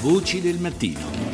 Voci del mattino.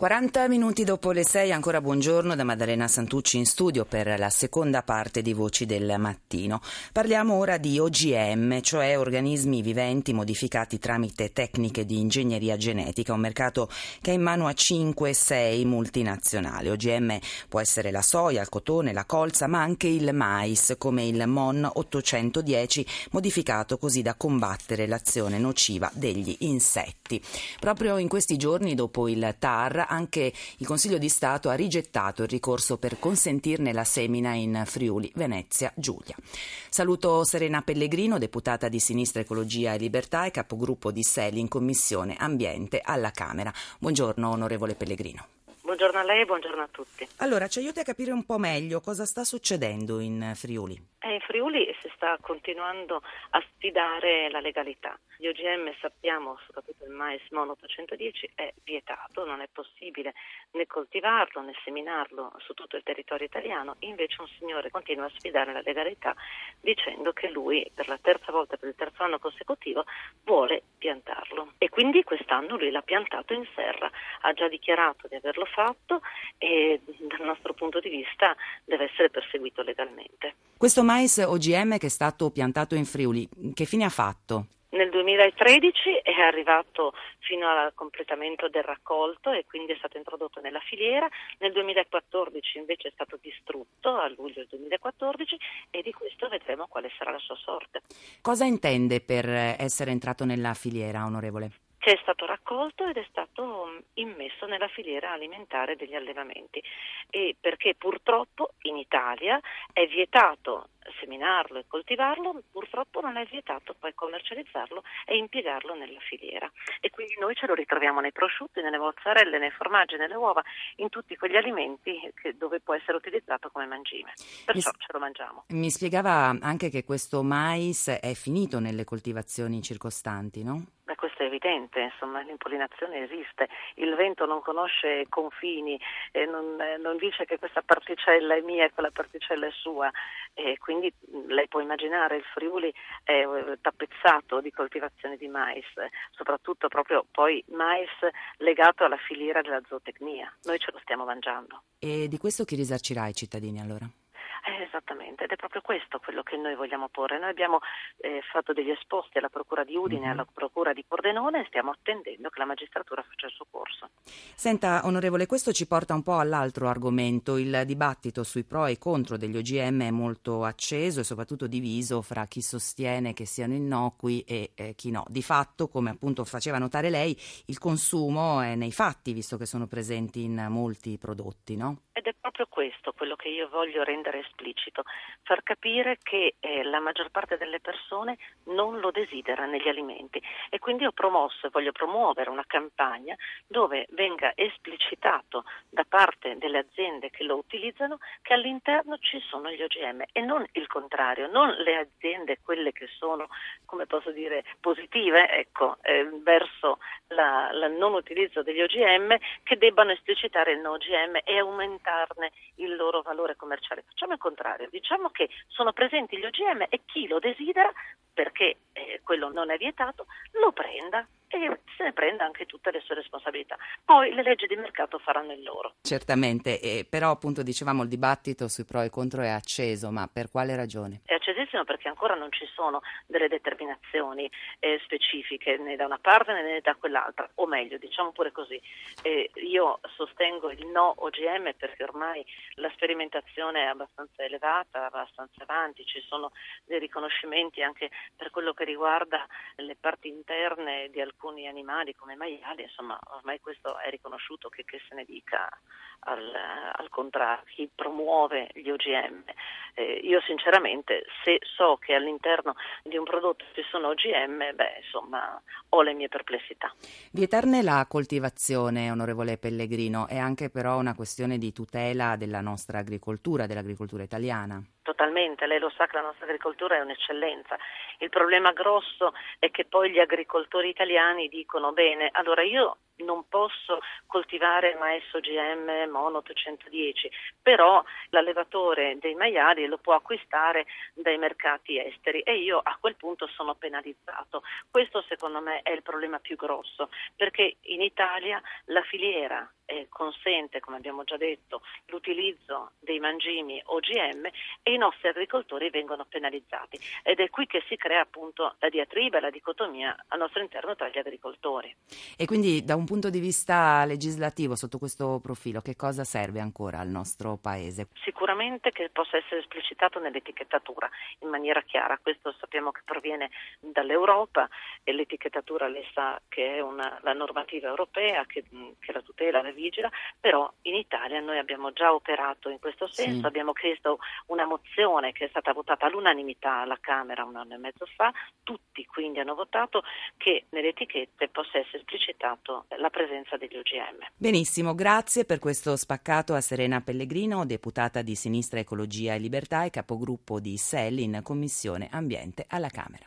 40 minuti dopo le 6, ancora buongiorno da Maddalena Santucci in studio per la seconda parte di Voci del Mattino. Parliamo ora di OGM, cioè organismi viventi modificati tramite tecniche di ingegneria genetica, un mercato che è in mano a 5-6 multinazionali. OGM può essere la soia, il cotone, la colza, ma anche il mais, come il MON 810, modificato così da combattere l'azione nociva degli insetti. Proprio in questi giorni, dopo il TAR, anche il Consiglio di Stato ha rigettato il ricorso per consentirne la semina in Friuli, Venezia, Giulia. Saluto Serena Pellegrino, deputata di Sinistra Ecologia e Libertà e capogruppo di SELI in Commissione Ambiente alla Camera. Buongiorno onorevole Pellegrino. Buongiorno a lei e buongiorno a tutti. Allora, ci aiuti a capire un po' meglio cosa sta succedendo in Friuli. Eh, in Friuli si sta continuando a sfidare la legalità. Gli OGM sappiamo, soprattutto il mais mono 810, è vietato, non è possibile né coltivarlo né seminarlo su tutto il territorio italiano, invece un signore continua a sfidare la legalità dicendo che lui per la terza volta, per il terzo anno consecutivo, vuole piantarlo. E quindi quest'anno lui l'ha piantato in serra, ha già dichiarato di averlo fatto e dal nostro punto di vista deve essere perseguito legalmente. Questo mais OGM che è stato piantato in Friuli, che fine ha fatto? Nel 2013 è arrivato fino al completamento del raccolto e quindi è stato introdotto nella filiera, nel 2014 invece è stato distrutto a luglio del 2014 e di questo vedremo quale sarà la sua sorte. Cosa intende per essere entrato nella filiera, onorevole? Che è stato raccolto ed è stato mm, immesso nella filiera alimentare degli allevamenti e perché purtroppo in Italia è vietato seminarlo e coltivarlo, purtroppo non è vietato poi commercializzarlo e impiegarlo nella filiera. E quindi noi ce lo ritroviamo nei prosciutti, nelle mozzarelle, nei formaggi, nelle uova, in tutti quegli alimenti che, dove può essere utilizzato come mangime. Perciò mi, ce lo mangiamo. Mi spiegava anche che questo mais è finito nelle coltivazioni circostanti, no? Evidente, insomma, l'impollinazione esiste, il vento non conosce confini, eh, non, eh, non, dice che questa particella è mia e quella particella è sua, e quindi lei può immaginare il Friuli è eh, tappezzato di coltivazioni di mais, soprattutto proprio poi mais legato alla filiera della zootecnia, noi ce lo stiamo mangiando. E di questo chi risarcirà i cittadini allora? Ed è proprio questo quello che noi vogliamo porre. Noi abbiamo eh, fatto degli esposti alla Procura di Udine e mm-hmm. alla Procura di Pordenone e stiamo attendendo che la magistratura faccia il suo corso. Senta, onorevole, questo ci porta un po' all'altro argomento. Il dibattito sui pro e contro degli OGM è molto acceso e soprattutto diviso fra chi sostiene che siano innocui e eh, chi no. Di fatto, come appunto faceva notare lei, il consumo è nei fatti, visto che sono presenti in molti prodotti, no? Ed è proprio questo quello che io voglio rendere esplicito, far capire che eh, la maggior parte delle persone non lo desidera negli alimenti e quindi ho promosso e voglio promuovere una campagna dove venga esplicitato da parte delle aziende che lo utilizzano che all'interno ci sono gli OGM e non il contrario, non le aziende quelle che sono, come posso dire, positive ecco, eh, verso la non utilizzo degli OGM che debbano esplicitare il no OGM e aumentarne il loro valore commerciale. Facciamo il contrario, diciamo che sono presenti gli OGM e chi lo desidera, perché eh, quello non è vietato, lo prenda e se ne prenda anche tutte le sue responsabilità. Poi le leggi di mercato faranno il loro. Certamente, eh, però appunto dicevamo il dibattito sui pro e contro è acceso, ma per quale ragione? È accesissimo perché ancora non ci sono delle determinazioni eh, specifiche né da una parte né da quell'altra, o meglio, diciamo pure così, eh, io sostengo il no OGM perché ormai la sperimentazione è abbastanza elevata, abbastanza avanti, ci sono dei riconoscimenti anche per quello che riguarda le parti interne di alcuni animali come maiali, insomma ormai questo è riconosciuto che, che se ne dica al, al, contrario, chi promuove gli OGM. Eh, io sinceramente se so che all'interno di un prodotto ci sono OGM, beh insomma ho le mie perplessità. Vieterne la coltivazione, onorevole Pellegrino, è anche però una questione di tutela della nostra agricoltura, dell'agricoltura italiana. Totalmente, lei lo sa che la nostra agricoltura è un'eccellenza. Il problema grosso è che poi gli agricoltori italiani dicono bene, allora io non posso coltivare mais OGM Mono 810, però l'allevatore dei maiali lo può acquistare dai mercati esteri e io a quel punto sono penalizzato. Questo secondo me è il problema più grosso, perché in Italia la filiera eh, consente, come abbiamo già detto, l'utilizzo dei mangimi OGM e i nostri agricoltori vengono penalizzati ed è qui che si crea appunto la diatriba, la dicotomia al nostro interno tra gli agricoltori. E quindi da un punto di vista legislativo, sotto questo profilo, che cosa serve ancora al nostro Paese? Sicuramente che possa essere esplicitato nell'etichettatura in maniera chiara, questo sappiamo che proviene dall'Europa e l'etichettatura lei sa che è una, la normativa europea che, che la tutela, la vigila, però in Italia noi abbiamo già operato in questo senso, sì. abbiamo chiesto una mozione che è stata votata all'unanimità alla Camera un anno e mezzo fa, tutti quindi hanno votato che nelle etichette possa essere esplicitato la presenza degli OGM. Benissimo, grazie per questo spaccato a Serena Pellegrino, deputata di Sinistra Ecologia e Libertà e capogruppo di SEL in Commissione Ambiente alla Camera.